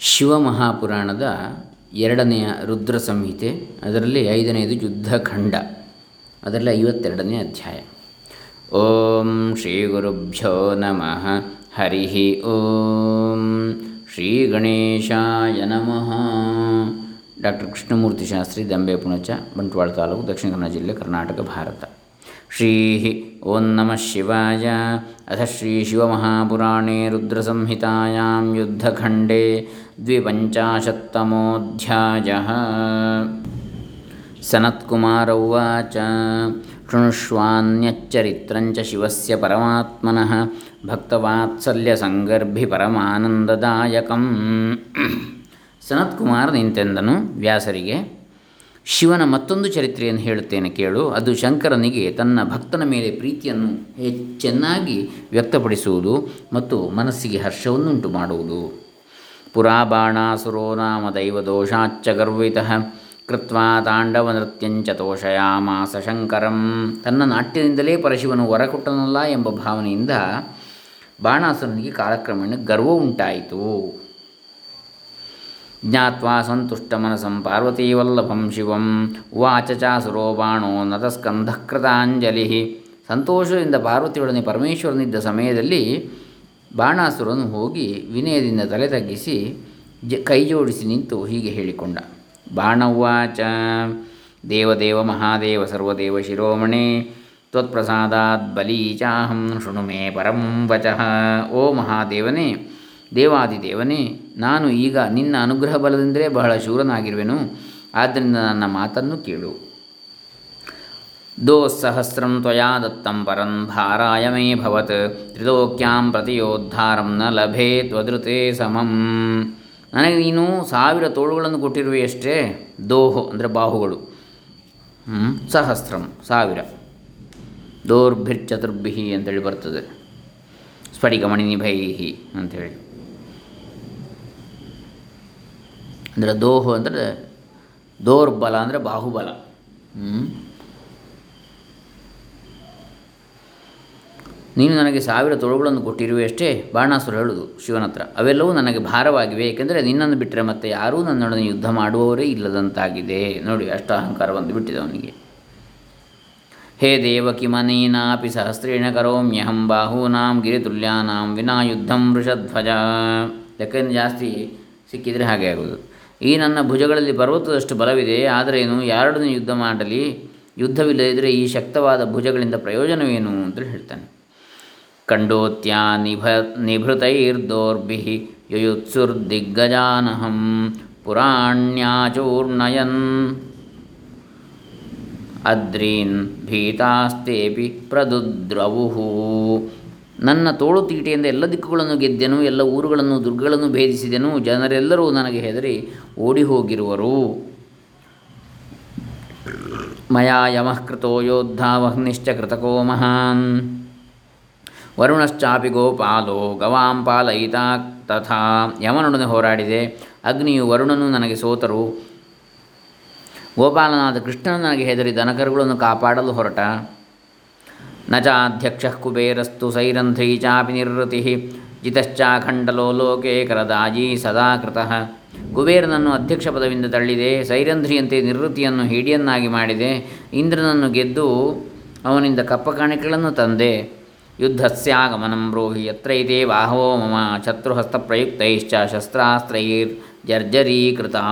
ಶಿವಮಹಾಪುರಾಣದ ಎರಡನೆಯ ರುದ್ರ ಸಂಹಿತೆ, ಅದರಲ್ಲಿ ಐದನೆಯದು ಯುದ್ಧಖಂಡ, ಅದರಲ್ಲಿ ಐವತ್ತೆರಡನೇ ಅಧ್ಯಾಯ. ಓಂ ಶ್ರೀ ಗುರುಭ್ಯೋ ನಮಃ. ಹರಿ ಓಂ ಶ್ರೀ ಗಣೇಶಾಯ ನಮಃ. ಡಾಕ್ಟರ್ ಕೃಷ್ಣಮೂರ್ತಿ ಶಾಸ್ತ್ರಿ, ದಂಬೆ ಪುಣಚ, ಬಂಟ್ವಾಳ ತಾಲೂಕು, ದಕ್ಷಿಣ ಕನ್ನಡ ಜಿಲ್ಲೆ ಕರ್ನಾಟಕ, ಭಾರತ. श्रीः ॐ नमः शिवाय अथ श्रीशिवमहापुराणे रुद्रसंहितायां युद्धखण्डे द्विपञ्चाशत्तमोऽध्यायः सनत्कुमार उवाच शृणुष्वान्यच्चरित्रञ्च शिवस्य परमात्मनः भक्तवात्सल्यसङ्गर्भिपरमानन्ददायकं ಸನತ್ಕುಮಾರ್ ನಿಂತೆಂದನು ವ್ಯಾಸರಿಗೆ ಶಿವನ ಮತ್ತೊಂದು ಚರಿತ್ರೆಯನ್ನು ಹೇಳುತ್ತೇನೆ ಕೇಳು. ಅದು ಶಂಕರನಿಗೆ ತನ್ನ ಭಕ್ತನ ಮೇಲೆ ಪ್ರೀತಿಯನ್ನು ಹೆಚ್ಚೆನ್ನಾಗಿ ವ್ಯಕ್ತಪಡಿಸುವುದು ಮತ್ತು ಮನಸ್ಸಿಗೆ ಹರ್ಷವನ್ನುಂಟು ಮಾಡುವುದು. ಪುರಾ ಬಾಣಾಸುರೋ ನಾಮ ದೈವದೋಷಾಚ್ಚ ಗರ್ವಿತ ಕೃತ್ವಾ ತಾಂಡವ ನೃತ್ಯಂಚ ತೋಷಯಾಮಾಸ ಶಂಕರಂ. ತನ್ನ ನಾಟ್ಯದಿಂದಲೇ ಪರಶಿವನು ವರಕೊಟ್ಟನಲ್ಲ ಎಂಬ ಭಾವನೆಯಿಂದ ಬಾಣಾಸುರನಿಗೆ ಕಾಲಕ್ರಮೇಣ ಗರ್ವ ಉಂಟಾಯಿತು. ಜ್ಞಾತ್ವಾ ಸಂತುಷ್ಟಮನಸಂ ಪಾರ್ವತೀವಲ್ಲಭಂ ಶಿವಂ ವಾಚ ಚಾಸುರೋ ಬಾಣೋ ನತಸ್ಕಂಧಕೃತಾಂಜಲಿ ಸಂತೋಷದಿಂದ ಪಾರ್ವತಿಯೊಡನೆ ಪರಮೇಶ್ವರನಿದ್ದ ಸಮಯದಲ್ಲಿ ಬಾಣಾಸುರನು ಹೋಗಿ ವಿನಯದಿಂದ ತಲೆ ತಗ್ಗಿಸಿ ಜ ಕೈ ಜೋಡಿಸಿ ನಿಂತು ಹೀಗೆ ಹೇಳಿಕೊಂಡ. ಬಾಣವಾಚ ದೇವದೇವ ಮಹಾದೇವ ಸರ್ವದೇವ ಶಿರೋಮಣೆ ತ್ವತ್ಪ್ರಸಾದಾತ್ ಬಲೀಚಾಹಂ ಶೃಣು ಮೇ ಪರಂ ವಚಃ, ಓ ಮಹಾದೇವನೇ ದೇವಾದಿದೇವನೇ, ನಾನು ಈಗ ನಿನ್ನ ಅನುಗ್ರಹ ಬಲದಿಂದಲೇ ಬಹಳ ಶೂರನಾಗಿರುವೆನು, ಆದ್ದರಿಂದ ನನ್ನ ಮಾತನ್ನು ಕೇಳು. ದೋಸಹಸ್ರಂ ತ್ವಯಾ ದತ್ತಂ ಪರಂ ಭಾರಾಯ ಮೇ ಭವತ್, ತ್ರಿಲೋಕ್ಯಾಂ ಪ್ರತಿಯೋದ್ಧಾರಂ ನ ಲಭೇ ತ್ವದೃತೆ ಸಮಂ. ನನಗೆ ನೀನು ಸಾವಿರ ತೋಳುಗಳನ್ನು ಕೊಟ್ಟಿರುವೆಯಷ್ಟೇ ದೋಹು ಅಂದರೆ ಬಾಹುಗಳು. ಸಹಸ್ರಂ, ಸಾವಿರ. ದೋರ್ಭಿರ್ಚತುರ್ಭಿ ಅಂತೇಳಿ ಬರ್ತದೆ. ಸ್ಫಟಿಕಮಣಿನಿಭೈ ಅಂಥೇಳಿ ಅಂದರೆ ದೋಹು ಅಂದರೆ ದೋರ್ಬಲ ಅಂದರೆ ಬಾಹುಬಲ. ನೀನು ನನಗೆ ಸಾವಿರ ತೊಳುಗಳನ್ನು ಕೊಟ್ಟಿರುವೆಯಷ್ಟೇ ಬಾಣಾಸುರ ಹೇಳುವುದು ಶಿವನ ಹತ್ರ. ಅವೆಲ್ಲವೂ ನನಗೆ ಭಾರವಾಗಿವೆ, ಏಕೆಂದರೆ ನಿನ್ನನ್ನು ಬಿಟ್ಟರೆ ಮತ್ತೆ ಯಾರೂ ನನ್ನೊಡನೆ ಯುದ್ಧ ಮಾಡುವವರೇ ಇಲ್ಲದಂತಾಗಿದೆ. ನೋಡಿ, ಅಷ್ಟು ಅಹಂಕಾರ ಬಂದು ಬಿಟ್ಟಿದೆ ಅವನಿಗೆ. ಹೇ ದೇವಕಿಮನೇನಾಪಿ ಸಹಸ್ರೇಣ ಕರೋಮ್ಯಹಂ ಬಾಹೂನಾಂ ಗಿರಿತುಲ್ಯಾನಾಂ ವಿನಾ ಯುದ್ಧಂ ವೃಷಧ್ವಜ. ಯಾಕೆಂದ್ರೆ ಜಾಸ್ತಿ ಸಿಕ್ಕಿದರೆ ಹಾಗೆ ಆಗುವುದು. ಈ ನನ್ನ ಭುಜಗಳಲ್ಲಿ ಪರ್ವತದಷ್ಟು ಬಲವಿದೆ ಆದರೇನು ಯಾರೊಡನೆ ಯುದ್ಧ ಮಾಡಲಿ? ಯುದ್ಧವಿಲ್ಲದಿದ್ದರೆ ಈ ಶಕ್ತವಾದ ಭುಜಗಳಿಂದ ಪ್ರಯೋಜನವೇನು ಅಂತ ಹೇಳ್ತಾನೆ. ಕಂಡೋತ್ಯ ನಿಭ, ನಿಭೃತೈರ್ದೋರ್ಭಿ ಯಯುತ್ಸುರ್ದಿಗ್ಗಜಾನಹಂ ಪುರಾಣ್ಯಾಚೂರ್ಣಯನ್ ಅದ್ರೀನ್ ಭೀತಾಸ್ತೇಪಿ ಪ್ರದುದ್ರವುಹು. ನನ್ನ ತೋಳು ತೀಟೆಯಿಂದ ಎಲ್ಲ ದಿಕ್ಕುಗಳನ್ನು ಗೆದ್ದೆನು, ಎಲ್ಲ ಊರುಗಳನ್ನು, ದುರ್ಗಗಳನ್ನು ಭೇದಿಸಿದೆನು. ಜನರೆಲ್ಲರೂ ನನಗೆ ಹೆದರಿ ಓಡಿ ಹೋಗಿರುವರು ಮಯಾ ಯಮಃ ಕೃತೋ ಯೋದ್ಧಾವಹ್ನಿಶ್ಚ ಕೃತಕೋ ಮಹಾನ್. ವರುಣಶ್ಚಾಪಿ ಗೋಪಾಲೋ ಗವಾಂ ಪಾಲಯಿತ ತಥಾ. ಯಮನೊಡನೆ ಹೋರಾಡಿದೆ. ಅಗ್ನಿಯು ವರುಣನು ನನಗೆ ಸೋತರು. ಗೋಪಾಲನಾದ ಕೃಷ್ಣನು ನನಗೆ ಹೆದರಿ ದನಕರುಗಳನ್ನು ಕಾಪಾಡಲು ಹೊರಟ. ನ ಚಾಧ್ಯಕ್ಷ ಕುಬೇರಸ್ತು ಸೈರಂಧ್ರೀ ಚಾಪಿ ನಿರ್ವೃತಿ ಜಿತಶ್ಚಾಖಂಡಲೋ ಲೋಕೆ ಕರದಾಜಿ ಸದಾ ಕೃತಃ ಕುಬೇರನನ್ನು ಅಧ್ಯಕ್ಷ ಪದವಿಂದ ತಳ್ಳಿದೆ, ಸೈರಂಧ್ರಿಯಂತೆ ನಿರ್ವೃತಿಯನ್ನು ಹಿಡಿಯನ್ನಾಗಿ ಮಾಡಿದೆ, ಇಂದ್ರನನ್ನು ಗೆದ್ದು ಅವನಿಂದ ಕಪ್ಪ ಕಾಣಿಕೆಗಳನ್ನು ತಂದೆ. ಯುದ್ಧಸ್ಯಾಗಮನಂ ಬ್ರೂಹಿ ಯತ್ರೈತೆ ಬಾಹವೋ ಮಮ ಶಸ್ತ್ರಾಸ್ತ್ರೈರ್ ಜರ್ಜರೀಕೃತಾ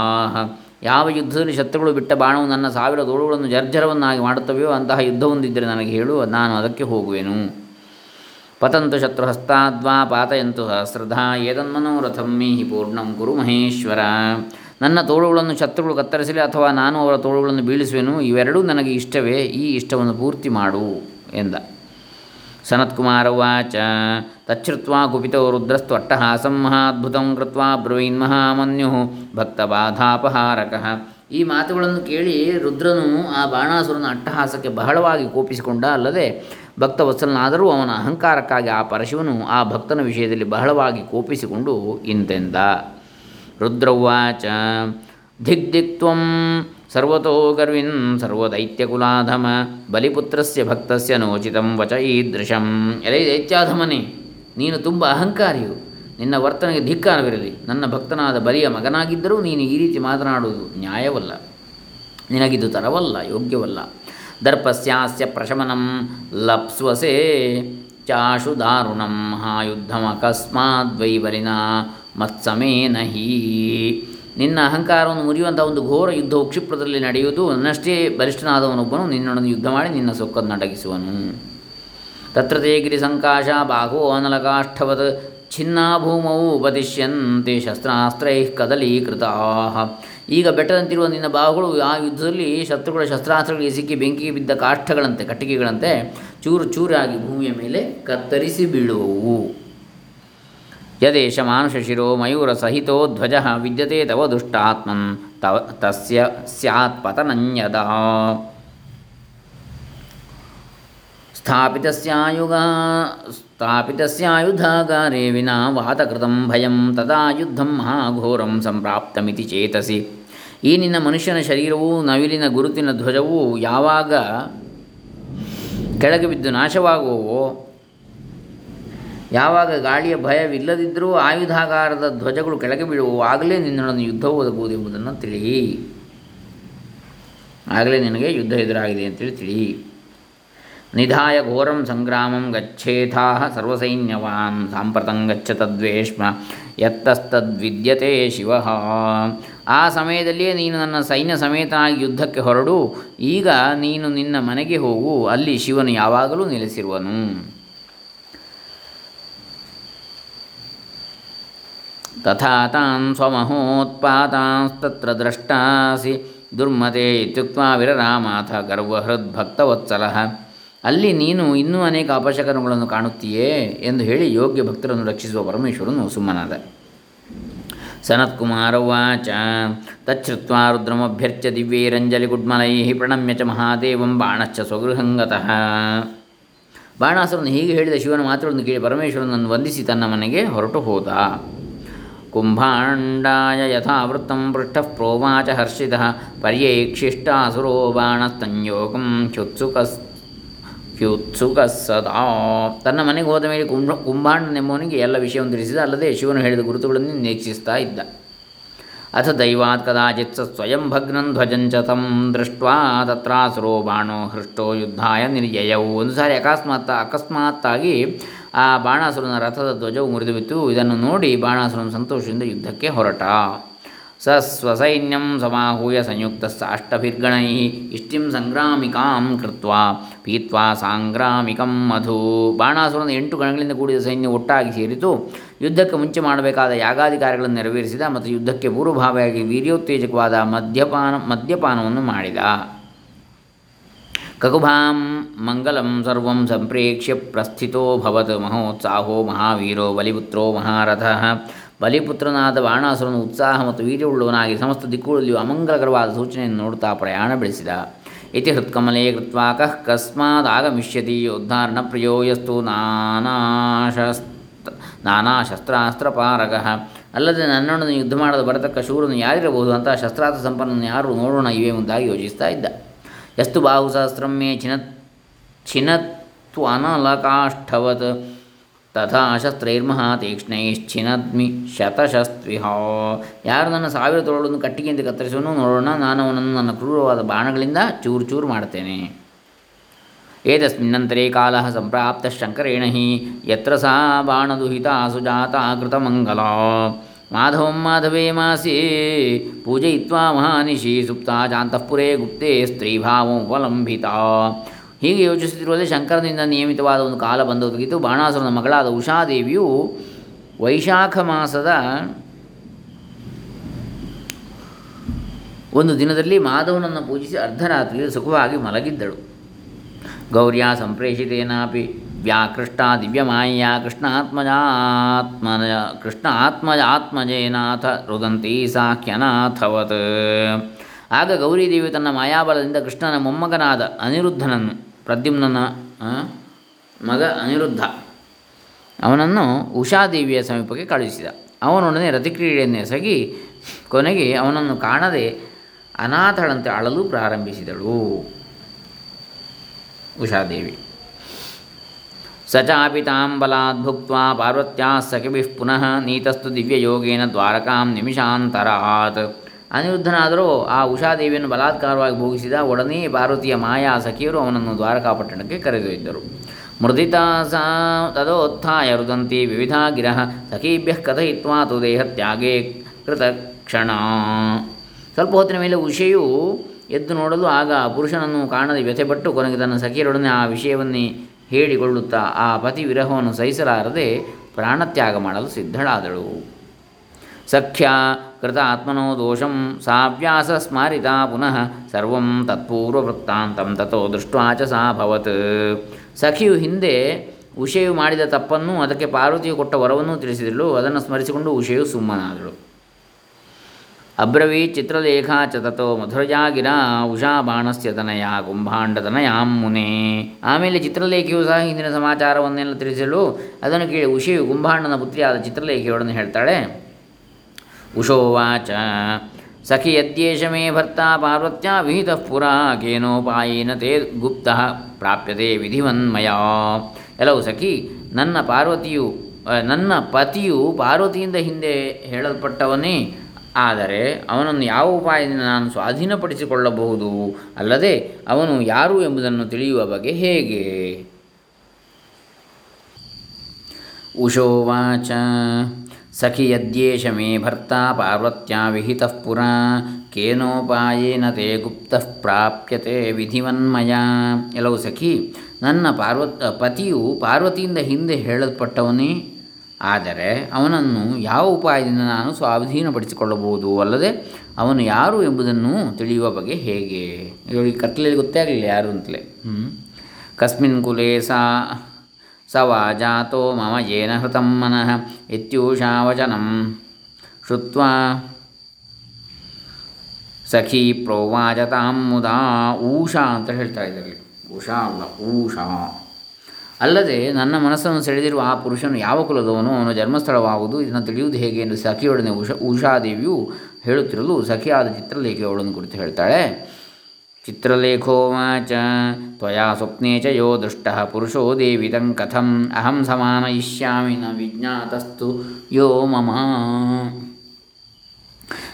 ಯಾವ ಯುದ್ಧದಲ್ಲಿ ಶತ್ರುಗಳು ಬಿಟ್ಟ ಬಾಣವು ನನ್ನ ಸಾವಿರ ತೋಳುಗಳನ್ನು ಜರ್ಜರವನ್ನಾಗಿ ಮಾಡುತ್ತವೆಯೋ ಅಂತಹ ಯುದ್ಧವೊಂದಿದ್ದರೆ ನನಗೆ ಹೇಳು, ನಾನು ಅದಕ್ಕೆ ಹೋಗುವೆನು. ಪತಂತು ಶತ್ರುಹಸ್ತಾದ್ವಾ ಪಾತಯಂತು ಸಹಸ್ರಧಾ ಏತನ್ಮನೋರಥಂ ಮೀಹಿ ಪೂರ್ಣಂ ಗುರು ಮಹೇಶ್ವರ. ನನ್ನ ತೋಳುಗಳನ್ನು ಶತ್ರುಗಳು ಕತ್ತರಿಸಲಿ ಅಥವಾ ನಾನು ಅವರ ತೋಳುಗಳನ್ನು ಬೀಳಿಸುವೆನು, ಇವೆರಡೂ ನನಗೆ ಇಷ್ಟವೇ, ಈ ಇಷ್ಟವನ್ನು ಪೂರ್ತಿ ಮಾಡು ಎಂದ. ಸನತ್ಕುಮಾರ ಉಚ ತಚ್ಛ್ರುತ್ವಾ ಕುಪಿತೋ ರುದ್ರಸ್ತ್ವಟ್ಟಹಾಸಂ ಮಹಾದ್ಭುತಂ ಕೃತ್ವಾ ಬ್ರವೀನ್ ಮಹಾಮನ್ಯು ಭಕ್ತಬಾಧಾಪಹಾರಕಃ ಈ ಮಾತುಗಳನ್ನು ಕೇಳಿ ರುದ್ರನು ಆ ಬಾಣಾಸುರನ ಅಟ್ಟಹಾಸಕ್ಕೆ ಬಹಳವಾಗಿ ಕೋಪಿಸಿಕೊಂಡ ಅಲ್ಲದೆ ಭಕ್ತವತ್ಸಲನಾದರೂ ಅವನ ಅಹಂಕಾರಕ್ಕಾಗಿ ಆ ಪರಶಿವನು ಆ ಭಕ್ತನ ವಿಷಯದಲ್ಲಿ ಬಹಳವಾಗಿ ಕೋಪಿಸಿಕೊಂಡು ಇಂತೆಂದ। ರುದ್ರವಾಚ ದಿಗ್ದಿಕ್ತ್ವಂ ಸರ್ವತೋ ಗರ್ವಿನ್ ಸರ್ವದೈತ್ಯಕುಲಾಧಮ ಬಲಿಪುತ್ರಸ್ಯ ಭಕ್ತಸ್ಯ ನೋಚಿತಂ ವಚ ಈದೃಶಂ. ಎಲೆ ದೈತ್ಯಾಧಮನೇ, ನೀನು ತುಂಬ ಅಹಂಕಾರಿಯು. ನಿನ್ನ ವರ್ತನೆಗೆ ಧಿಕ್ಕಾರವಿರಲಿ. ನನ್ನ ಭಕ್ತನಾದ ಬಲಿಯ ಮಗನಾಗಿದ್ದರೂ ನೀನು ಈ ರೀತಿ ಮಾತನಾಡುವುದು ನ್ಯಾಯವಲ್ಲ. ನಿನಗಿದು ತರವಲ್ಲ, ಯೋಗ್ಯವಲ್ಲ. ದರ್ಪಸ್ಯಾಸ್ಯ ಪ್ರಶಮನಂ ಲಪ್ಸ್ವಸೇ ಚಾಶು ದಾರುಣಂ. ಮಹಾಯುದ್ಧಮಕಸ್ಮಾದ್ವೈವರಿನ ಮತ್ಸಮೇನ ಹೀ ನಿನ್ನ ಅಹಂಕಾರವನ್ನು ಮುರಿಯುವಂಥ ಒಂದು ಘೋರ ಯುದ್ಧವು ಕ್ಷಿಪ್ರದಲ್ಲಿ ನಡೆಯುವುದು, ನನ್ನಷ್ಟೇ ಬಲಿಷ್ಠನಾದವನೊಬ್ಬನು ನಿನ್ನೊಡನೆ ಯುದ್ಧ ಮಾಡಿ ನಿನ್ನ ಸೊಕ್ಕನ್ನು ಅಡಗಿಸುವನು. ತತ್ರ ತೇ ಗಿರಿಸಂಕಾಶ ಬಾಹೋ ಅನಲಕಾಷ್ಠವತ್ ಛಿನ್ನಾಭೂಮವು ಉಪದಿಶ್ಯಂತೆ ಶಸ್ತ್ರಾಸ್ತ್ರೈಃ ಕದಲೀಕೃತ ಈಗ ಬೆಟ್ಟದಂತಿರುವ ನಿನ್ನ ಬಾಹುಗಳು ಆ ಯುದ್ಧದಲ್ಲಿ ಶತ್ರುಗಳ ಶಸ್ತ್ರಾಸ್ತ್ರಗಳಿಗೆ ಸಿಕ್ಕಿ ಬೆಂಕಿಗೆ ಬಿದ್ದ ಕಾಷ್ಠಗಳಂತೆ, ಕಟ್ಟಿಗೆಗಳಂತೆ ಚೂರು ಚೂರಾಗಿ ಭೂಮಿಯ ಮೇಲೆ ಕತ್ತರಿಸಿ ಬೀಳುವವು. ಯದೇಶ ಮಾನುಷಶಿರೋ ಮಯೂರ ಸಹಿತೋ ಧ್ವಜ ವಿದ್ಯತೆ ತವ ದುಷ್ಟಾತ್ಮನ್ ತವ ತಸ್ಯ ಸ್ಯಾತ್ ಪತನನ್ಯದ ಸ್ಥಾಪಿತಸ್ಯಾಯುಗಾ ಸ್ಥಾಪಿತಸ್ಯಾಯುಧಾಗಾರೆ ವಿನಾ ವಾತಕೃತಂ ಭಯಂ ತದಾ ಯುದ್ಧಂ ಮಹಾಘೋರಂ ಸಂಪ್ರಾಪ್ತಮಿತಿ ಚೇತಸಿ ಈ ನಿನ್ನ ಮನುಷ್ಯನ ಶರೀರವು ನವಿಲಿನ ಗುರುತಿನ ಧ್ವಜವು ಯಾವಾಗ ಕೆಳಗೆ ಬಿದ್ದು ನಾಶವಾಗುವವೋ ಯಾವಾಗ ಗಾಳಿಯ ಭಯವಿಲ್ಲದಿದ್ದರೂ ಆಯುಧಾಗಾರದ ಧ್ವಜಗಳು ಕೆಳಗೆ ಬೀಳುವು ಆಗಲೇ ನಿನ್ನೊಡನೆ ಯುದ್ಧವು ಒದಗುವುದೆಂಬುದನ್ನು ತಿಳಿ ಆಗಲೇ ನಿನಗೆ ಯುದ್ಧ ಎದುರಾಗಿದೆ ಅಂತೇಳಿ ತಿಳಿ ನಿಧಾಯ ಘೋರಂ ಸಂಗ್ರಾಮಂ ಗಚ್ಚೇಥಾ ಸರ್ವಸೈನ್ಯವಾನ್ ಸಾಂಪ್ರತಂ ಗಚ್ಚ ತದ್ವೇಷ್ಮ ಯತ್ತಸ್ತದ್ವಿದ್ಯತೆ ಶಿವ. ಆ ಸಮಯದಲ್ಲಿಯೇ ನೀನು ನನ್ನ ಸೈನ್ಯ ಸಮೇತನಾಗಿ ಯುದ್ಧಕ್ಕೆ ಹೊರಡು. ಈಗ ನೀನು ನಿನ್ನ ಮನೆಗೆ ಹೋಗು. ಅಲ್ಲಿ ಶಿವನು ಯಾವಾಗಲೂ ನೆಲೆಸಿರುವನು. ತಥಾ ತಾನ್ ಸ್ವಮಹೋತ್ಪಾತಾಂಸ್ತತ್ರ ದ್ರಷ್ಟಾಸಿ ದುರ್ಮತೆ ಇತ್ಯುಕ್ತ ವಿರರಾಮಾಥ ಗರ್ವಹೃದ್ಭಕ್ತವತ್ಸಲ ಅಲ್ಲಿ ನೀನು ಇನ್ನೂ ಅನೇಕ ಅಪಶಕನಗಳನ್ನು ಕಾಣುತ್ತೀಯೇ? ಎಂದು ಹೇಳಿ ಯೋಗ್ಯ ಭಕ್ತರನ್ನು ರಕ್ಷಿಸುವ ಪರಮೇಶ್ವರನು ಸುಮ್ಮನಾದ. ಸನತ್ಕುಮಾರ ಉಚ ತಚ್ಛ್ರುತ್ವಾ ರುದ್ರಮಭ್ಯರ್ಚ್ಯ ದಿವ್ಯೈರಂಜಲಿಗುಡ್ಮಲೈ ಪ್ರಣಮ್ಯ ಚ ಮಹಾದೇವಂ ಬಾಣಶ್ಚ ಸ್ವಗೃಹಂಗತಃ. ಬಾಣಾಸುರನು ಹೀಗೆ ಹೇಳಿದ ಶಿವನ ಮಾತುಗಳನ್ನು ಕೇಳಿ ಪರಮೇಶ್ವರನನ್ನು ವಂದಿಸಿ ತನ್ನ ಮನೆಗೆ ಹೊರಟು ಕುಂಭಾಂಡಾಯ ಯಥಾವೃತ್ತಂ ಪೃಷ್ಠ ಪ್ರೋವಾಚ ಹರ್ಷಿತಃ ಪರ್ಯೇಕ್ಷಿಷ್ಟಾಸುರೋ ಬಾಣಸ್ತಂಯೋಗಂ ಹ್ಯುತ್ಸುಕಸ್ ಹ್ಯುತ್ಸುಕ ಸದಾ ತನ್ನ ಮನೆಗೆ ಹೋದ ಮೇಲೆ ಕುಂಭ ಕುಂಭಾಂಡನೆಂಬವನಿಗೆ ಎಲ್ಲ ವಿಷಯವನ್ನು ತಿಳಿಸಿದ, ಅಲ್ಲದೆ ಶಿವನು ಹೇಳಿದ ಗುರುತುಗಳನ್ನು ನಿರೀಕ್ಷಿಸ್ತಾ ಇದ್ದ. ಅಥ ದೈವಾತ್ ಕದಾಚಿತ್ ಸ ಸ್ವಯಂ ಭಗ್ನಂ ಧ್ವಜಂಚ ತಂ ದೃಷ್ಟ್ವಾ ತತ್ರಾಸುರೋ ಬಾಣೋ ಹೃಷ್ಟೋ ಯುದ್ಧಾಯ ನಿರ್ಯಯವು ಒಂದು ಸಾರಿ ಅಕಸ್ಮಾತ್ ಅಕಸ್ಮಾತ್ತಾಗಿ ಆ ಬಾಣಾಸುರನ ರಥದ ಧ್ವಜವು ಮುರಿದು ಬಿತ್ತು ಇದನ್ನು ನೋಡಿ ಬಾಣಾಸುರನು ಸಂತೋಷದಿಂದ ಯುದ್ಧಕ್ಕೆ ಹೊರಟ. ಸ ಸ್ವಸೈನ್ಯಂ ಸಮಾಹೂಯ ಸಂಯುಕ್ತ ಅಷ್ಟಭಿರ್ಗಣೈ ಇಷ್ಟಿಂ ಸಂಗ್ರಾಮಿಕಾಂ ಕೃತ್ವಾ ಪೀತ್ವಾ ಸಾಂಗ್ರಾಮಿಕಂ ಮಧು. ಬಾಣಾಸುರನ ಎಂಟು ಗಣಗಳಿಂದ ಕೂಡಿದ ಸೈನ್ಯ ಒಟ್ಟಾಗಿ ಸೇರಿತು. ಯುದ್ಧಕ್ಕೆ ಮುಂಚೆ ಮಾಡಬೇಕಾದ ಯಾಗಾದಿ ಕಾರ್ಯಗಳನ್ನು ನೆರವೇರಿಸಿದ ಮತ್ತು ಯುದ್ಧಕ್ಕೆ ಪೂರ್ವಭಾವಿಯಾಗಿ ವೀರ್ಯೋತ್ತೇಜಕವಾದ ಮದ್ಯಪಾನ ಮದ್ಯಪಾನವನ್ನು ಮಾಡಿದ. ಕಕುಭಾಂ ಮಂಗಲಂ ಸರ್ವಂ ಸಂಪ್ರೇಕ್ಷ್ಯ ಪ್ರಸ್ಥಿತೋ ಭವತ್ ಮಹೋತ್ಸಾಹೋ ಮಹಾವೀರೋ ಬಲಿಪುತ್ರೋ ಮಹಾರಥಃ ಬಲಿಪುತ್ರನಾದ ಬಾಣಾಸುರನು ಉತ್ಸಾಹ ಮತ್ತು ವೀರ್ಯವುಳ್ಳವನಾಗಿ ಸಮಸ್ತ ದಿಕ್ಕುಗಳಲ್ಲಿಯೂ ಅಮಂಗಲಕರವಾದ ಸೂಚನೆಯನ್ನು ನೋಡುತ್ತಾ ಪ್ರಯಾಣ ಬೆಳೆಸಿದ. ಇತಿ ಹೃತ್ಕಮಲೇ ಕೃತ್ವಾ ಕಃ ಕಸ್ಮಾದಾಗಮಿಷ್ಯತಿ ಉದ್ಧಾರಣ ಪ್ರಿಯೋಯಸ್ತು ನಾನಾ ಶಸ್ತ್ರಾಸ್ತ್ರಪಾರಗ ಅಲ್ಲದೆ ನನ್ನೊಡನೆ ಯುದ್ಧ ಮಾಡಲು ಬರತಕ್ಕ ಶೂರನು ಯಾರಿರಬಹುದು ಅಂತಹ ಶಸ್ತ್ರಾಸ್ತ್ರ ಸಂಪನ್ನನ್ನು ಯಾರು ನೋಡೋಣ, ಇವೆ ಮುಂದಾಗಿ ಯೋಚಿಸ್ತಾ ಇದ್ದ. ಯಸ್ತು ಬಾಹುಸಹಸ್ರಂ ಮೇ ಚಿನತ್ ಚಿನತ್ವನಲಕಾಷ್ಠವತ್ ತಥಾ ಶಸ್ತ್ರೈರ್ಮಹಾ ತೀಕ್ಷ್ಣೈಶ್ಚಿನದ್ಮಿ ಶತಶಸ್ತ್ವಿಹ ಯಾರು ನನ್ನ ಸಾವಿರ ತೋಳನ್ನು ಕಟ್ಟಿಗೆಯಿಂದ ಕತ್ತರಿಸುವನು ನೋಡೋಣ, ನಾನು ಅವನನ್ನು ನನ್ನ ಕ್ರೂರವಾದ ಬಾಣಗಳಿಂದ ಚೂರು ಚೂರು ಮಾಡ್ತೇನೆ ಏತಸ್ಮಿನ್ನಂತರೇ ಕಾಲ ಸಂಪ್ರಾಪ್ತ ಶಂಕರೇಣ ಹಿ ಯತ್ರ ಸಾ ಬಾಣದುಹಿತ ಸುಜಾತ ಕೃತಮಂಗಲ। ಮಾಧವಂ ಮಾಧವೇ ಮಾಸಿ ಪೂಜಯಿತ್ವಾ ಮಹಾನಿಶಿ ಸುಪ್ತ ಜಾಂತಃಪುರೇ ಗುಪ್ತೆ ಸ್ತ್ರೀಭಾವೋಪಲಂಬಿತ ಹೀಗೆ ಯೋಚಿಸುತ್ತಿರುವಲ್ಲಿ ಶಂಕರನಿಂದ ನಿಯಮಿತವಾದ ಒಂದು ಕಾಲ ಬಂದೊದಗಿತು ಬಾಣಾಸುರನ ಮಗಳಾದ ಉಷಾದೇವಿಯು ವೈಶಾಖ ಮಾಸದ ಒಂದು ದಿನದಲ್ಲಿ ಮಾಧವನನ್ನು ಪೂಜಿಸಿ ಅರ್ಧರಾತ್ರಿಯಲ್ಲಿ ಸುಖವಾಗಿ ಮಲಗಿದ್ದಳು. ಗೌರ್ಯ ಸಂಪ್ರೇಷಿತೇನಾಪಿ ವ್ಯಾಕೃಷ್ಟ ದಿವ್ಯಮಾಯ ಕೃಷ್ಣಾತ್ಮಜಾತ್ಮನ ಕೃಷ್ಣ ಆತ್ಮಜಾತ್ಮಜೇನಾಥ ರುದಂತಿ ಸಾಖ್ಯನಾಥವತ್. ಆಗ ಗೌರಿದೇವಿ ತನ್ನ ಮಾಯಾಬಲದಿಂದ ಕೃಷ್ಣನ ಮೊಮ್ಮಗನಾದ ಅನಿರುದ್ಧನನ್ನು, ಪ್ರದ್ಯುಮ್ನನ ಮಗ ಅನಿರುದ್ಧ, ಅವನನ್ನು ಉಷಾದೇವಿಯ ಸಮೀಪಕ್ಕೆ ಕಳುಹಿಸಿದ. ಅವನೊಡನೆ ರತಿಕ್ರೀಡೆಯನ್ನು ಎಸಗಿ ಕೊನೆಗೆ ಅವನನ್ನು ಕಾಣದೆ ಅನಾಥಳಂತೆ ಅಳಲು ಪ್ರಾರಂಭಿಸಿದಳು ಉಷಾದೇವಿ. ಸ ಚಾಪಿ ತಾಂ ಬಲಾತ್ ಭುಕ್ತ್ವಾ ಪಾರ್ವತ್ಯಾ ಸಖಿಭಿಃ ಪುನಃ ನೀತಸ್ತು ದಿವ್ಯಯೋಗೇನ ದ್ವಾರಕಾಂ ನಿಮಿಷಾಂತರಾತ್ ಅನಿರುದ್ಧನಾದರೂ ಆ ಉಷಾದೇವಿಯನ್ನು ಬಲಾತ್ಕಾರವಾಗಿ ಭೋಗಿಸಿದ ಒಡನೆ ಪಾರ್ವತಿಯ ಮಾಯಾ ಸಖಿಯರು ಅವನನ್ನು ದ್ವಾರಕಾಪಟ್ಟಣಕ್ಕೆ ಕರೆದೊಯ್ದರು. ಮೃದಿತಾ ಸಾ ತದೋತ್ಥಾಯ ರುದಂತಿ ವಿವಿಧ ಗಿರಃ ಸಖೀಭ್ಯ ಕಥಯಿತ್ವಾ ತು ದೇಹತ್ಯಾಗೇ ಕೃತ ಕ್ಷಣ ಸ್ವಲ್ಪ ಹೊತ್ತಿನ ಮೇಲೆ ಉಷೆಯು ಎದ್ದು ನೋಡಲು ಆಗ ಪುರುಷನನ್ನು ಕಾಣದೆ ವ್ಯಥೆಪಟ್ಟು ಕೊನೆಗೆ ತನ್ನ ಸಖಿಯರೊಡನೆ ಆ ವಿಷಯವನ್ನೇ ಹೇಳಿಕೊಳ್ಳುತ್ತಾ ಆ ಪತಿ ವಿರಹವನ್ನು ಸಹಿಸಲಾರದೆ ಪ್ರಾಣತ್ಯಾಗ ಮಾಡಲು ಸಿದ್ಧಳಾದಳು. ಸಖ್ಯ ಕೃತ ಆತ್ಮನೋ ದೋಷಂ ಸಾವ್ಯಾಸ ಸ್ಮಾರಿತಾ ಪುನಃ ಸರ್ವಂ ತತ್ಪೂರ್ವವೃತ್ತಾಂತಂ ತಥೋ ದೃಷ್ಟ್ವಾ ಸಾಭವತ್ ಸಖಿಯು ಹಿಂದೆ ಉಷೆಯು ಮಾಡಿದ ತಪ್ಪನ್ನು ಅದಕ್ಕೆ ಪಾರ್ವತಿಯು ಕೊಟ್ಟ ವರವನ್ನು ತಿಳಿಸಿದಳು. ಅದನ್ನು ಸ್ಮರಿಸಿಕೊಂಡು ಉಷೆಯು ಸುಮ್ಮನಾದಳು. ಅಬ್ರವೀತ್ ಚಿತ್ರಲೇಖಾ ಚತತೋ ತಥೋ ಮಧುರಜಾ ಗಿರಾ ಉಷಾ ಬಾಣಸ್ಯ ತನಯ ಕುಂಭಾಂಡತನಯಾಂ ಮುನೆ. ಆಮೇಲೆ ಚಿತ್ರಲೇಖಿಯು ಸಹ ಹಿಂದಿನ ಸಮಾಚಾರವನ್ನೆಲ್ಲ ತಿಳಿಸಲು ಅದನ್ನು ಕೇಳಿ ಉಷೆಯು ಕುಂಭಾಂಡನ ಪುತ್ರಿಯಾದ ಚಿತ್ರಲೇಖಿಯೊಡನೆ ಹೇಳ್ತಾಳೆ. ಉಷೋವಾಚ ಸಖಿ ಯದ್ಯೇಷ ಮೇ ಭರ್ತಾ ಪಾರ್ವತ್ಯಾ ವಿಹಿತ ಪುರಾ ಕೇನೋಪಾಯೇನ ತೇ ಗುಪ್ತ ಪ್ರಾಪ್ಯತೆ ವಿಧಿವನ್ಮಯ. ಎಲ್ಲವೂ ಸಖಿ ನನ್ನ ಪಾರ್ವತಿಯು ನನ್ನ ಪತಿಯು ಪಾರ್ವತಿಯಿಂದ ಹಿಂದೆ ಹೇಳಲ್ಪಟ್ಟವನೇ ಆದರೆ ಅವನನ್ನು ಯಾವ ಉಪಾಯದಿಂದ ನಾನು ಸ್ವಾಧೀನಪಡಿಸಿಕೊಳ್ಳಬಹುದು ಅಲ್ಲದೆ ಅವನು ಯಾರು ಎಂಬುದನ್ನು ತಿಳಿಯುವ ಬಗೆ ಹೇಗೆ? ಉಷೋವಾಚ ಸಖಿ ಯದ್ಯೇಷ ಮೇ ಭರ್ತಾ ಪಾರ್ವತ್ಯಾ ವಿಹಿತಃ ಪುರಾ. ಕೇನೋಪಾಯೇನ ತೇ ಗುಪ್ತಃ ಪ್ರಾಪ್ಯತೆ ವಿಧಿವನ್ಮಯ. ಎಲ್ಲವೂ ಸಖಿ, ನನ್ನ ಪಾರ್ವತ್ ಪತಿಯು ಪಾರ್ವತಿಯಿಂದ ಹಿಂದೆ ಹೇಳಲ್ಪಟ್ಟವನೇ? ಆದರೆ ಅವನನ್ನು ಯಾವ ಉಪಾಯದಿಂದ ನಾನು ಸ್ವಾಧೀನಪಡಿಸಿಕೊಳ್ಳಬಹುದು ಅಲ್ಲದೆ ಅವನು ಯಾರು ಎಂಬುದನ್ನು ತಿಳಿಯುವ ಬಗ್ಗೆ ಹೇಗೆ? ಇವಳಿಗೆ ಕತ್ಲೆಯಲ್ಲಿ ಗೊತ್ತೇ ಆಗಲಿಲ್ಲ ಯಾರು ಅಂತಲೇ. ಕಸ್ಮಿನ್ ಕುಲೇ ಸಾ ಸ ಜಾತೋ ಮಮ ಯೇನ ಹೃತಂ ಮನಃ ಇತ್ಯೂಷಾ ವಚನಂ ಸಖಿ ಪ್ರೋವಾಚ ತಾಂ ಮುದಾ ಊಷಾ ಅಂತ ಹೇಳ್ತಾ ಇದರಲ್ಲಿ. ಉಷಾ ಅಲ್ಲ, ಊಷಾ. ಅಲ್ಲದೆ ನನ್ನ ಮನಸ್ಸನ್ನು ಸೆಳೆದಿರುವ ಆ ಪುರುಷನು ಯಾವ ಕುಲದವನು? ಅವನ ಜನ್ಮಸ್ಥಳವಾಗುವುದು, ಇದನ್ನು ತಿಳಿಯುವುದು ಹೇಗೆ ಎಂದು ಸಖಿಯೊಡನೆ ಉಷಾ, ಉಷಾದೇವಿಯು ಹೇಳುತ್ತಿರಲು ಸಖಿಯಾದ ಚಿತ್ರಲೇಖೆಯವಳನ್ನು ಕುರಿತು ಹೇಳ್ತಾಳೆ. ಚಿತ್ರಲೇಖೋವಾಚ ತ್ವಯಾ ಸ್ವಪ್ನೆ ಚ ಯೋ ದೃಷ್ಟ ಪುರುಷೋ ದೇವಿತಂ ಕಥಂ, ಅಹಂ ಸಮಾನಯಿಷ್ಯಾಮಿ ನ ವಿಜ್ಞಾತಸ್ತು ಯೋ ಮಮ.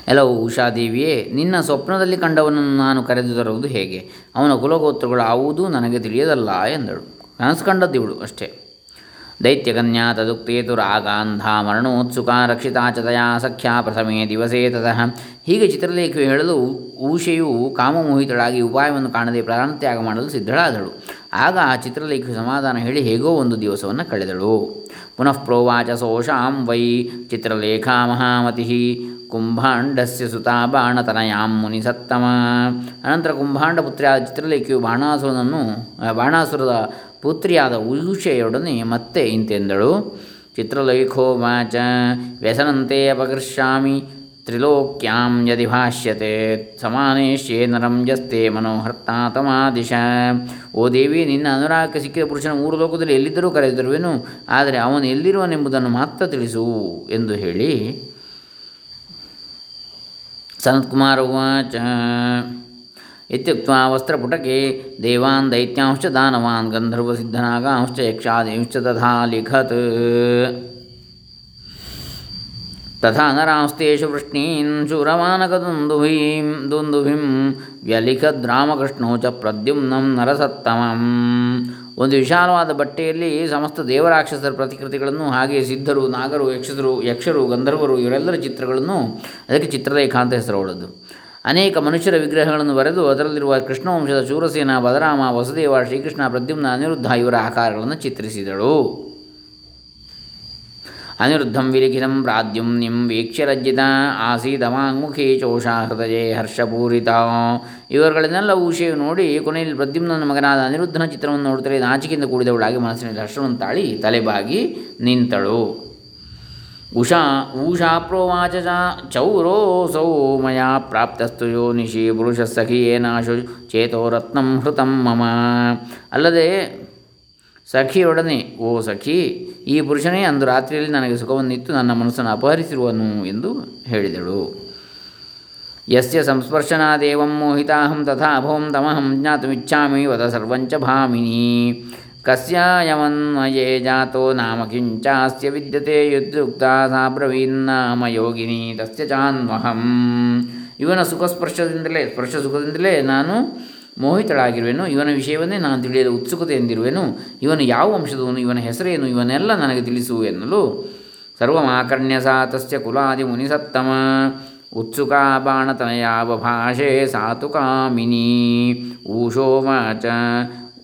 ಎಲ್ಲವೂ ಉಷಾದೇವಿಯೇ, ನಿನ್ನ ಸ್ವಪ್ನದಲ್ಲಿ ಕಂಡವನನ್ನು ನಾನು ಕರೆದು ತರುವುದು ಹೇಗೆ? ಅವನ ಕುಲಗೋತ್ರಗಳು ಆವುದೂ ನನಗೆ ತಿಳಿಯದಲ್ಲ ಎಂದಳು. ಇವಳು ಅಷ್ಟೇ. ದೈತ್ಯಕನ್ಯಾ ತದುಕ್ತೇತು ರಾಗಾಂಧ ಮರಣೋತ್ಸುಕ ರಕ್ಷಿತಾ ಚತಯ ತಯಾ ಸಖ್ಯಾ ಪ್ರಥಮೇ ದಿವಸೇ ತತಃ. ಹೀಗೆ ಚಿತ್ರಲೇಖ ಹೇಳಲು ಊಷೆಯು ಕಾಮಮೋಹಿತಳಾಗಿ ಉಪಾಯವನ್ನು ಕಾಣದೆ ಪ್ರಾಣತ್ಯಾಗ ಮಾಡಲು ಸಿದ್ಧಳಾದಳು. ಆಗ ಆ ಚಿತ್ರಲೇಖ ಸಮಾಧಾನ ಹೇಳಿ ಹೇಗೋ ಒಂದು ದಿವಸವನ್ನು ಕಳೆದಳು. ಪುನಃ ಪ್ರೋವಾಚ ಸೋಷಾಂ ವೈ ಚಿತ್ರಲೇಖಾ ಮಹಾಮತಿ. ಕುಂಭಾಂಡಸ್ಯ ಸುತಾ ಬಾಣತನಯಾಂ ಮುನಿ ಸತ್ತಮ. ಅನಂತರ ಕುಂಭಾಂಡ ಪುತ್ರಿಯಾದ ಚಿತ್ರಲೇಖಿಯು ಬಾಣಾಸುರನನ್ನು ಬಾಣಾಸುರದ ಪುತ್ರಿಯಾದ ಉಷೆಯೊಡನೆ ಮತ್ತೆ ಇಂತೆಂದಳು. ಚಿತ್ರಲೇಖೋವಾಚ ವ್ಯಸನಂತೆ ಅಪಕರ್ಷ್ಯಾಮಿ ತ್ರಿಲೋಕ್ಯಾಂ ಯದಿ ಭಾಷ್ಯತೆ. ಸಮಾನೇಶ್ಯೇ ನರಂ ಯಸ್ತೆ ಮನೋಹರ್ತಾ ತಮಾದಿಶ ಓ ದೇವಿ, ನಿನ್ನ ಅನುರಾಗಕ್ಕೆ ಸಿಕ್ಕಿದ ಪುರುಷನ ಮೂರು ಲೋಕದಲ್ಲಿ ಎಲ್ಲಿದ್ದರೂ ಕರೆದಿರುವೆನು. ಆದರೆ ಅವನು ಎಲ್ಲಿರುವನೆಂಬುದನ್ನು ಮಾತ್ರ ತಿಳಿಸು ಎಂದು ಹೇಳಿ. ಸನತ್ಕುಮಾರ ಉವಾಚ ಇತ್ಯುಕ್ತ್ವಾ ವಸ್ತ್ರಪುಟಕೆ ದೇವಾನ್ ದೈತ್ಯಾಂಶ್ಚ ದಾನವಾನ್ ಗಂಧರ್ವಸಿದ್ಧನಾಗಾಂಶ್ಚ ಯಕ್ಷಾದೇಂಶ್ಚ ತಥಾ ಲಿಖತ್ ತಥಾ ನರಾಂಸ್ತೇಷು ವೃಷ್ಣೀನ್ ಶೂರಮಾನಕದುಂದುಭೀಂ ದುಂದುಭಿಂ ವ್ಯಲಿಖದ್ ರಾಮಕೃಷ್ಣೋ ಚ ಪ್ರದ್ಯುಮ್ನಂ ನರಸತ್ತಮಂ ಒಂದು ವಿಶಾಲವಾದ ಬಟ್ಟೆಯಲ್ಲಿ ಸಮಸ್ತ ದೇವರಾಕ್ಷಸರ ಪ್ರತಿಕೃತಿಗಳನ್ನು ಹಾಗೆ ಸಿದ್ಧರು, ನಾಗರು ಯಕ್ಷರು ಯಕ್ಷರು, ಗಂಧರ್ವರು, ಇವರೆಲ್ಲರ ಚಿತ್ರಗಳನ್ನು, ಅದಕ್ಕೆ ಚಿತ್ರರೇಖಾ ಹೆಸರು ಹೆಸರುಳ್ಳದ್ದು ಅನೇಕ ಮನುಷ್ಯರ ವಿಗ್ರಹಗಳನ್ನು ಬರೆದು ಅದರಲ್ಲಿರುವ ಕೃಷ್ಣವಂಶದ ಶೂರಸೇನ ಬಲರಾಮ ವಸುದೇವ ಶ್ರೀಕೃಷ್ಣ ಪ್ರದ್ಯುಮ್ನ ಅನಿರುದ್ಧ ಇವರ ಆಕಾರಗಳನ್ನು ಚಿತ್ರಿಸಿದಳು. ಅನಿರುದ್ಧಂ ವಿಲಿಖಿತಂ ಪ್ರಾದ್ಯುಮ್ನಿಂ ವೀಕ್ಷ್ಯ ರಜ್ಜಿತ ಆಸೀದಮಾಂಗುಖಿ ಚೋಷಾ ಹೃದಯೇ ಹರ್ಷಪೂರಿತ. ಇವರುಗಳನ್ನೆಲ್ಲ ಊಷೆಯು ನೋಡಿ ಕೊನೆಯಲ್ಲಿ ಪ್ರದ್ಯುಮ್ನ ಮಗನಾದ ಅನಿರುದ್ಧನ ಚಿತ್ರವನ್ನು ನೋಡುತ್ತಲೇ ನಾಚಿಕೆಯಿಂದ ಕೂಡಿದವಳಾಗಿ ಮನಸ್ಸಿನಲ್ಲಿ ಹರ್ಷವನ್ನು ತಾಳಿ ತಲೆಬಾಗಿ ನಿಂತಳು. ಉಷಾ ಊಷಾ ಪ್ರೋವಾಚ ಚೌರೋ ಚೌರೋಸೌ ಮಯಾ ಪ್ರಾಪ್ತಸ್ತು ಯೋ ನಿಶಿ ಪುರುಷ ಏನಾಶು ಚೇತೋ ರತ್ನಂ ಹೃತಂ ಮಮ. ಅಲ್ಲದೆ ಸಖಿಯೊಡನೆ, ಓ ಸಖಿ, ಈ ಪುರುಷನೇ ಅಂದು ರಾತ್ರಿಯಲ್ಲಿ ನನಗೆ ಸುಖವನ್ನಿತ್ತು ನನ್ನ ಮನಸ್ಸನ್ನು ಅಪಹರಿಸಿರುವನು ಎಂದು ಹೇಳಿದಳು. ಯಸ್ಯ ಸಂಸ್ಪರ್ಶನಾದೇವಂ ಮೋಹಿತಾಹಂ ತಥಾ ಅಭವಂ ತಮಹಂ ಜ್ಞಾತುಮಿಚ್ಛಾಮಿ ವದ ಸರ್ವಂಚ ಭಾಮಿನಿ. ಕಸ್ಯಾಯಮನ್ವಯೇ ಜಾತೋ ನಾಮ ಕಿಂಚಾಸ್ಯ ವಿದ್ಯತೆ ಯುದ್ಯುಕ್ತ ಸಾ ಯೋಗಿನಿ ತಸ್ಯ ಚಾನ್ವಹಂ ಇವನ ಸುಖ ಸ್ಪರ್ಶದಿಂದಲೇ ಸ್ಪರ್ಶ ಸುಖದಿಂದಲೇ ನಾನು ಮೋಹಿತಳಾಗಿರುವೆನು. ಇವನ ವಿಷಯವನ್ನೇ ನಾನು ತಿಳಿಯಲು ಉತ್ಸುಕತೆಯಿಂದಿರುವೆನು ಇವನು ಯಾವ ವಂಶದವನು ಇವನ ಹೆಸರೇನು ಇವನ್ನೆಲ್ಲ ನನಗೆ ತಿಳಿಸು ಎನ್ನಲು ಸರ್ವಮಾಕರ್ಣ್ಯ ಸಾ ತಸ್ಯ ಕುಲಾದಿ ಮುನಿಸತ್ತಮ. ಉತ್ಸುಕಾ ಬಾಣತನಯಾವ ಭಾಷೆ ಸಾತು ಕಾಮಿನಿ ಊಷೋವಾಚ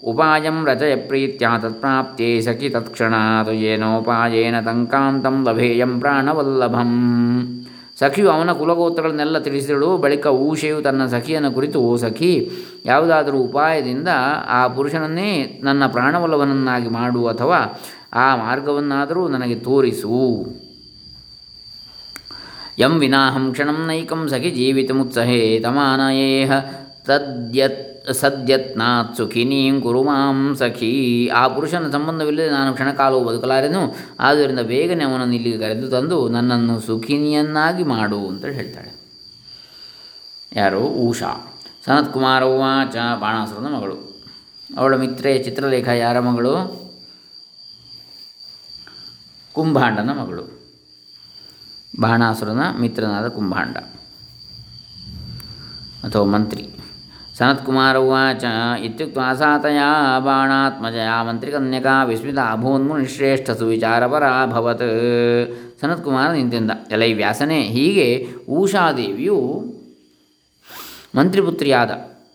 ಉಪಾಯಂ ರಚಯ ಪ್ರೀತ್ಯಾ ತತ್ಪ್ರಾಪ್ತೇ ಸಖಿ ತತ್ಕ್ಷಣಾತ್ ಏನೋಪಾಯೇನ ತಂಕಾಂತಂ ಲಭೇಯಂ ಪ್ರಾಣವಲ್ಲಭಂ ಸಖಿಯು ಅವನ ಕುಲಗೋತ್ರಗಳನ್ನೆಲ್ಲ ತಿಳಿಸಿದಳು, ಬಳಿಕ ಊಷೆಯು ತನ್ನ ಸಖಿಯನ್ನು ಕುರಿತು, ಓ ಸಖಿ, ಯಾವುದಾದರೂ ಉಪಾಯದಿಂದ ಆ ಪುರುಷನನ್ನೇ ನನ್ನ ಪ್ರಾಣವಲ್ಲವನನ್ನಾಗಿ ಮಾಡು ಅಥವಾ ಆ ಮಾರ್ಗವನ್ನಾದರೂ ನನಗೆ ತೋರಿಸು. ಯಂ ವಿನಾಹಂ ಕ್ಷಣಂ ನೈಕಂ ಸಖಿ ಜೀವಿತಮುತ್ಸಹೇ ತಮಾನಯೇಹ ತದ್ಯತ್ ಸದ್ಯತ್ನಾತ್ ಸುಖಿನೀಂ ಕುರುಮಾಂ ಸಖಿ. ಆ ಪುರುಷನ ಸಂಬಂಧವಿಲ್ಲದೆ ನಾನು ಕ್ಷಣಕಾಲವು ಬದುಕಲಾರೆನು, ಆದ್ದರಿಂದ ಬೇಗನೆ ಅವನನ್ನು ಇಲ್ಲಿಗೆ ಕರೆದು ತಂದು ನನ್ನನ್ನು ಸುಖಿನಿಯನ್ನಾಗಿ ಮಾಡು ಅಂತ ಹೇಳ್ತಾಳೆ. ಯಾರು? ಊಷಾ. ಸನತ್ ಕುಮಾರ ಉವಾಚ ಬಾಣಾಸುರನ ಮಗಳು. ಅವಳ ಮಿತ್ರೆ, ಚಿತ್ರಲೇಖ ಯಾರ ಮಗಳು? ಕುಂಭಾಂಡನ ಮಗಳು. ಬಾಣಾಸುರನ ಮಿತ್ರನಾದ ಕುಂಭಾಂಡ. ಅಥವಾ ಮಂತ್ರಿ. ಸನತ್ಕುಮಾರ ಉವಾಚ. ಇತ್ಯುಕ್ತ ಸಾತಯ ಬಾಣಾತ್ಮಜಯ ಮಂತ್ರಿಕನ್ಯಕಾ ವಿಸ್ಮಿತ ಅಭೂನ್ಮುನಿಶ್ರೇಷ್ಠ ಸನತ್ ಸನತ್ಕುಮಾರ ನಿಂತಿಂದ ಎಲೈ ವ್ಯಾಸನೇ, ಹೀಗೆ ಉಷಾದೇವಿಯು ಮಂತ್ರಿಪುತ್ರಿಯಾದ.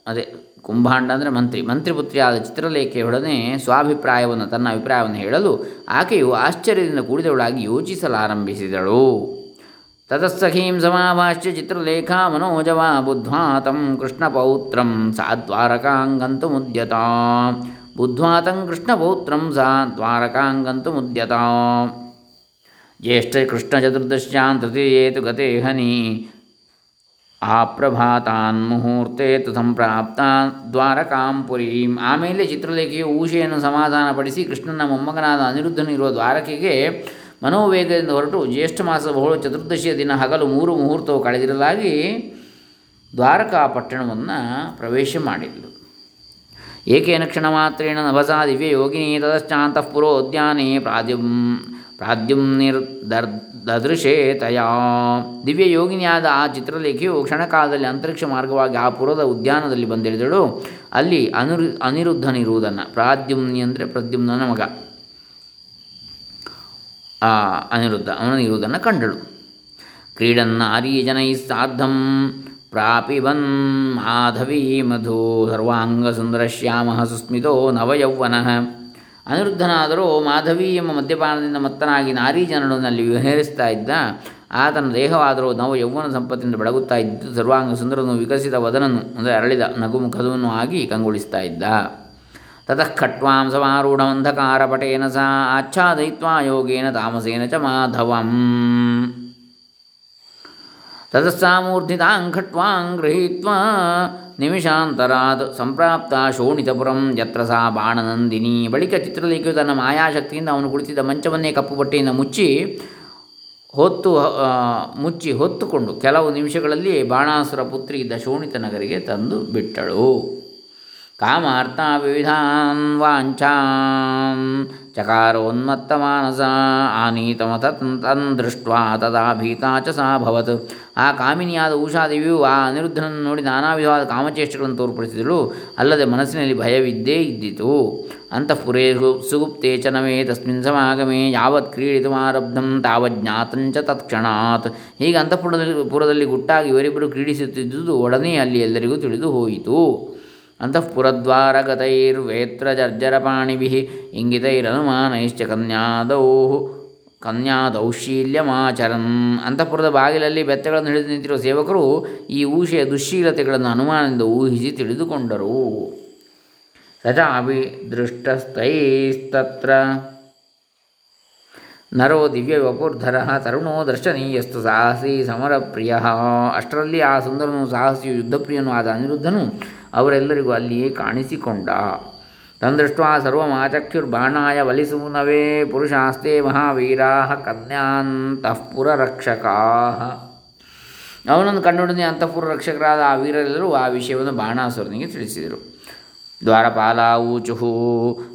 ಅದೇ, ಕುಂಭಾಂಡ ಅಂದರೆ ಮಂತ್ರಿ. ಮಂತ್ರಿಪುತ್ರಿಯಾದ ಚಿತ್ರಲೇಖೆಯೊಡನೆ ಸ್ವಾಭಿಪ್ರಾಯವನ್ನು, ತನ್ನ ಅಭಿಪ್ರಾಯವನ್ನು ಹೇಳಲು ಆಕೆಯು ಆಶ್ಚರ್ಯದಿಂದ ಕೂಡಿದವಳಾಗಿ ಯೋಚಿಸಲಾರಂಭಿಸಿದಳು. ತತಸ್ಸಖೀಂ ಸಮಾಭಾಷ್ಯ ಚಿತ್ರಲೇಖಾ ಮನೋಜವಾ ಬುದ್ಧ್ವಾ तं ಕೃಷ್ಣಪೌತ್ರಂ ಸಾ ದ್ವಾರಕಾಂಗಂತು ಮುದ್ಯತ ಬುದ್ಧ್ವಾ तं ಕೃಷ್ಣಪೌತ್ರಂ ಸಾ ದ್ವಾರಕಾಂಗಂತು ಮುದ್ಯತ ಜ್ಯೇಷ್ಠಕೃಷ್ಣಚತುರ್ದಶ್ಯಾಂ ತೃತೀಯೇತು ಗತೆ ಹನಿ ಆಪ್ರಭಾತಾನ್ ಮುಹೂರ್ತೆ ತು ಸಂಪ್ರಾಪ್ತ ದ್ವಾರಕಾಂ ಪುರೀಂ ಆಮೇಲೆ ಚಿತ್ರಲೇಖೆಯು ಊಷೆಯನ್ನು ಸಮಾಧಾನಪಡಿಸಿ ಕೃಷ್ಣನ ಮೊಮ್ಮಗನಾದ ಅನಿರುದ್ಧನಿರುವ ದ್ವಾರಕೆಗೆ ಮನೋವೇಗದಿಂದ ಹೊರಟು ಜ್ಯೇಷ್ಠ ಮಾಸ ಬಹುಳ ಚತುರ್ದಶಿಯ ದಿನ ಹಗಲು ಮೂರು ಮುಹೂರ್ತವು ಕಳೆದಿರಲಾಗಿ ದ್ವಾರಕಾ ಪಟ್ಟಣವನ್ನು ಪ್ರವೇಶ ಮಾಡಿದಳು ಏಕೇನ ಕ್ಷಣ ಮಾತ್ರೇಣ ನಭಸಾ ದಿವ್ಯ ಯೋಗಿನಿ ತತಶ್ಚಾಂತಃ ಪುರೋದ್ಯಾನೆ ಪ್ರಾದ್ಯುಂ ಪ್ರಾದ್ಯುಮ್ನಿರ್ ದರ್, ದದೃಶೇ ತಯಾ. ದಿವ್ಯ ಯೋಗಿನಿಯಾದ ಆ ಚಿತ್ರಲೇಖೆಯು ಕ್ಷಣಕಾಲದಲ್ಲಿ ಅಂತರಿಕ್ಷ ಮಾರ್ಗವಾಗಿ ಆ ಪುರದ ಉದ್ಯಾನದಲ್ಲಿ ಬಂದಿಳಿದಳು. ಅಲ್ಲಿ ಅನಿರು, ಅನಿರುದ್ಧನಿರುವುದನ್ನು. ಪ್ರಾದ್ಯುಮ್ನಿ ಅಂದರೆ ಪ್ರದ್ಯುಮ್ನ ಮಗ ಆ ಅನಿರುದ್ಧ, ಅವನು ಇರುವುದನ್ನು ಕಂಡಳು. ಕ್ರೀಡನ್ನ ಜನೈ ಸಾಧಂ ಪ್ರಾಪಿಬನ್ ಮಾಧವೀ ಮಧು ಸರ್ವಾಂಗ ಸುಂದರಶ್ಯಾಮ ಸುಸ್ಮಿತೋ ನವಯೌವನ. ಅನಿರುದ್ಧನಾದರೂ ಮಾಧವಿ ಎಂಬ ಮದ್ಯಪಾನದಿಂದ ಮತ್ತನಾಗಿ ನಾರೀಜನನಲ್ಲಿ ವಿಹರಿಸ್ತಾ ಇದ್ದ. ಆತನ ದೇಹವಾದರೂ ನವ ಯೌವನ ಸಂಪತ್ತಿನಿಂದ ಬೆಳಗುತ್ತಾ ಇದ್ದು ಸರ್ವಾಂಗ ಸುಂದರನು ವಿಕಸಿತ ವದನನು, ಅಂದರೆ ಅರಳಿದ ನಗುಮುಖದವನು ಆಗಿ ಕಂಗೊಳಿಸ್ತಾ ಇದ್ದ. ತತಃ ಖಟ್ವಾಂ ಸಮಾರೂಢಮಂಧಕಾರಪಟೇನ ಸಾ ಆಚ್ಛಾದಯಿತ್ವಾ ಯೋಗೇನ ತಾಮಸೇನ ಚ ಮಾಧವಂ ತತಸ್ಸಾಮೂರ್ಧಿತಾಂ ಖಟ್ವಾಂ गृहीत्वा ನಿಮಿಷಾಂತರಾತ್ ಸಂಪ್ರಾಪ್ತ ಶೋಣಿತಪುರಂ ಯತ್ರ ಸಾ ಬಾಣನಂದಿನಿ ಬಳಿಕ ಚಿತ್ರಲೇಖಿಯು ತನ್ನ ಮಾಯಾಶಕ್ತಿಯಿಂದ ಅವನು ಕುಳಿತಿದ್ದ ಮಂಚವನ್ನೇ ಕಪ್ಪು ಬಟ್ಟೆಯಿಂದ ಮುಚ್ಚಿ ಹೊತ್ತು ಮುಚ್ಚಿ ಹೊತ್ತುಕೊಂಡು ಕೆಲವು ನಿಮಿಷಗಳಲ್ಲಿ ಬಾಣಾಸುರ ಪುತ್ರಿ ಇದ್ದ ಶೋಣಿತ ನಗರಿಗೆ ತಂದು ಬಿಟ್ಟಳು। ಕಾಮಾರ್ಥ ವಿವಿಧಾನ್ ವಾಂಛಾನ್ ಚಕಾರೋನ್ಮತ್ತಮಾನಸ ಆನೀತಮತ ತನ್ ದೃಷ್ಟ್ವಾ ತದಾ ಭೀತಾ ಚ ಸಾ ಭವತ್ ಆ ಕಾಮಿನಿಯಾದ ಉಷಾದೇವಿಯು ಆ ಅನಿರುದ್ಧನನ್ನು ನೋಡಿ ನಾನಾ ವಿಧವಾದ ಕಾಮಚೇಷ್ಟೆಗಳನ್ನು ತೋರ್ಪಡಿಸಿದಳು, ಅಲ್ಲದೆ ಮನಸ್ಸಿನಲ್ಲಿ ಭಯವಿದ್ದೇ ಇದ್ದಿತು। ಅಂತಃಪುರೇ ಸುಗುಪ್ತೆ ಚ ನಮೇ ತಸ್ಮಿನ್ ಸಮಾಗಮೇ ಯಾವತ್ ಕ್ರೀಡಿತುಮಾರಬ್ಧಂ ತಾವತ್ ಜ್ಞಾತಂಚ ತತ್ಕ್ಷಣಾತ್। ಹೀಗೆ ಅಂತಃಪುರದಲ್ಲಿ ಪುರದಲ್ಲಿ ಗುಟ್ಟಾಗಿ ಇವರಿಬ್ಬರು ಕ್ರೀಡಿಸುತ್ತಿದ್ದುದು ಒಡನೆ ಅಲ್ಲಿ ಎಲ್ಲರಿಗೂ ತಿಳಿದು ಹೋಯಿತು। ಅಂತಃಪುರದ್ವಾರಗತೈರ್ವೇತ್ರ ಜರ್ಜರಪಾಣಿಭಿ ಇಂಗಿತೈರನುಮಾನೈಶ್ಚ ಕನ್ಯಾದೌ ಕನ್ಯಾದೌಶೀಲ್ಯಮಾಚರನ್. ಅಂತಃಪುರದ ಬಾಗಿಲಲ್ಲಿ ಬೆತ್ತಗಳನ್ನು ಹಿಡಿದು ನಿಂತಿರುವ ಸೇವಕರು ಈ ಊಷೆಯ ದುಶ್ಶೀಲತೆಗಳನ್ನು ಅನುಮಾನದಿಂದ ಊಹಿಸಿ ತಿಳಿದುಕೊಂಡರು. ಸಚಾಪಿ ದೃಷ್ಟಸ್ಥೈಸ್ತತ್ರ ನರೋ ದಿವ್ಯ ವಪುರ್ಧರ ತರುಣೋ ದರ್ಶನೀಯಸ್ತು ಸಾಹಸಿ ಸಮರಪ್ರಿಯ. ಅಷ್ಟರಲ್ಲಿ ಆ ಸುಂದರನು ಸಾಹಸಿಯು ಯುದ್ಧಪ್ರಿಯನೂ ಆದ ಅನಿರುದ್ಧನು ಅವರೆಲ್ಲರಿಗೂ ಅಲ್ಲಿಯೇ ಕಾಣಿಸಿಕೊಂಡ. ತಂದೃಷ್ಟ ಸರ್ವಮಾಚಕ್ಯುರ್ಬಾಣಾಯ ವಲಿಸೂನವೇ ಪುರುಷಾಸ್ತೆ ಮಹಾವೀರಾ ಕನ್ಯಾಂತಃಪುರ ರಕ್ಷಕಾ ಅವನನ್ನು ಕಂಡುಡನೆ ಅಂತಃಪುರ ರಕ್ಷಕರಾದ ಆ ವೀರರೆಲ್ಲರೂ ಆ ವಿಷಯವನ್ನು ಬಾಣಾಸುರನಿಗೆ ತಿಳಿಸಿದರು. ದ್ವಾರಪಾಲಾವೂಚು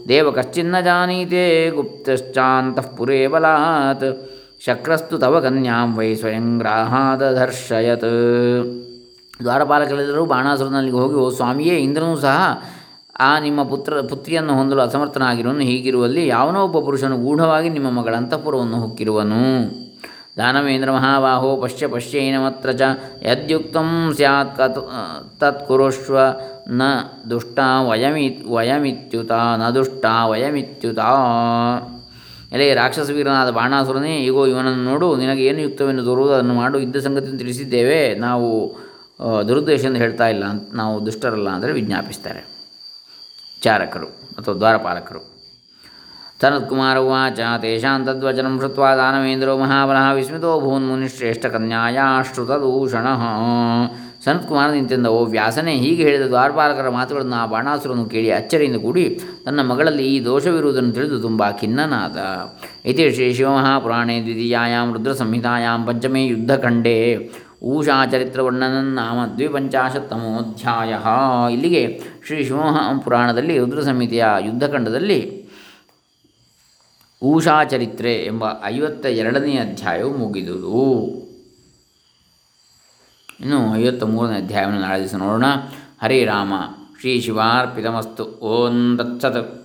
ದೇವ ಕಶ್ಚಿನ್ನ ಜಾನೀತೆ ಗುಪ್ತಶ್ಚಾಂತಃಪುರೇ ಬಲಾತ್ ಶಕ್ರಸ್ತು ತವ ಕನ್ಯಾಂ ವೈ ಸ್ವಯಂ ಗ್ರಾಹಾದಧರ್ಷಯತ್. ದ್ವಾರಪಾಲಕರೆಲ್ಲರೂ ಬಾಣಾಸುರನಲ್ಲಿಗೆ ಹೋಗಿ, ಓ ಸ್ವಾಮಿಯೇ, ಇಂದ್ರನೂ ಸಹ ಆ ನಿಮ್ಮ ಪುತ್ರ, ಪುತ್ರಿಯನ್ನು ಹೊಂದಲು ಅಸಮರ್ಥನಾಗಿರುವನು. ಹೀಗಿರುವಲ್ಲಿ ಯಾವನೋ ಒಬ್ಬ ಪುರುಷನು ಗೂಢವಾಗಿ ನಿಮ್ಮ ಮಗಳ ಅಂತಃಪುರವನ್ನು ಹೊಕ್ಕಿರುವನು. ದಾನವೇಂದ್ರ ಮಹಾಬಾಹೋ, ಪಶ್ಯ ಪಶ್ಯೈನಮತ್ರ ಚ. ಯದ್ಯುಕ್ತಂ ಸ್ಯಾತ್ ಕತ್ ತತ್ಕುರುಷ್ವ ನ ದುಷ್ಟ ವಯಮಿ, ವಯಮಿತ್ಯುತ, ನ ದುಷ್ಟ ವಯಮಿತ್ಯುತ. ಎಲೆ ರಾಕ್ಷಸ ವೀರನಾದ ಬಾಣಾಸುರನೇ ಈಗೋ ಇವನನ್ನು ನೋಡು, ನಿನಗೆ ಏನು ಯುಕ್ತವೆಂದು ತೋರುವುದು ಅದನ್ನು ಮಾಡು. ಇದ್ದ ಸಂಗತಿಯನ್ನು ತಿಳಿಸಿದ್ದೇವೆ. ನಾವು ದುರುದ್ದೇಶದಿಂದ ಹೇಳ್ತಾ ಇಲ್ಲ ಅಂತ ನಾವು ದುಷ್ಟರಲ್ಲ ಅಂದರೆ ವಿಜ್ಞಾಪಿಸ್ತಾರೆ. ಚಾರಕರು ಅಥವಾ ದ್ವಾರಪಾಲಕರು. ಸನತ್ಕುಮಾರ ಉಚ ತೇಷಾಂ ತದ್ವಚನ ಶೃತ್ವಾ ದಾನವೇಂದ್ರೋ ಮಹಾಬಲಃ ವಿಸ್ಮಿತೋ ಭೂನ್ಮುನಿಶ್ರೇಷ್ಠಕನ್ಯಾಯಾಶ್ರುತದೂಷಣ ಸನತ್ಕುಮಾರ ನಿಂತಿಂದ, ಓ ವ್ಯಾಸನೇ, ಹೀಗೆ ಹೇಳಿದ ದ್ವಾರಪಾಲಕರ ಮಾತುಗಳನ್ನು ಆ ಬಾಣಾಸುರನ್ನು ಕೇಳಿ ಅಚ್ಚರಿಯಿಂದ ಕೂಡಿ ತನ್ನ ಮಗಳಲ್ಲಿ ಈ ದೋಷವಿರುವುದನ್ನು ತಿಳಿದು ತುಂಬ ಖಿನ್ನನಾದ. ಇತಿ ಶ್ರೀ ಶಿವಮಹಾಪುರಾಣೇ ದ್ವಿತೀಯಾಂ ರುದ್ರಸಂಹಿತಾಯಾಂ ಪಂಚಮೇ ಯುದ್ಧಖಂಡೇ. ಊಷಾಚರಿತ್ರವರ್ಣನನ್ ನಾಮ ದ್ವಿಪಂಚಾಶತ್ತಮೋಧ್ಯಾಯ. ಇಲ್ಲಿಗೆ ಶ್ರೀ ಶಿವಮಹಾಪುರಾಣದಲ್ಲಿ ರುದ್ರ ಸಂಹಿತೆಯ ಯುದ್ಧಖಂಡದಲ್ಲಿ ಊಷಾಚರಿತ್ರೆ ಎಂಬ ಐವತ್ತ ಎರಡನೇ ಅಧ್ಯಾಯವು ಮುಗಿದುದು. ಇನ್ನು ಐವತ್ತ ಮೂರನೇ ಅಧ್ಯಾಯವನ್ನು ನಾಳೆ ದಿವಸ ನೋಡೋಣ. ಹರೇ ರಾಮ, ಶ್ರೀ ಶಿವಾರ್ಪಿತಮಸ್ತು. ಓಂ ತತ್ಸತ್.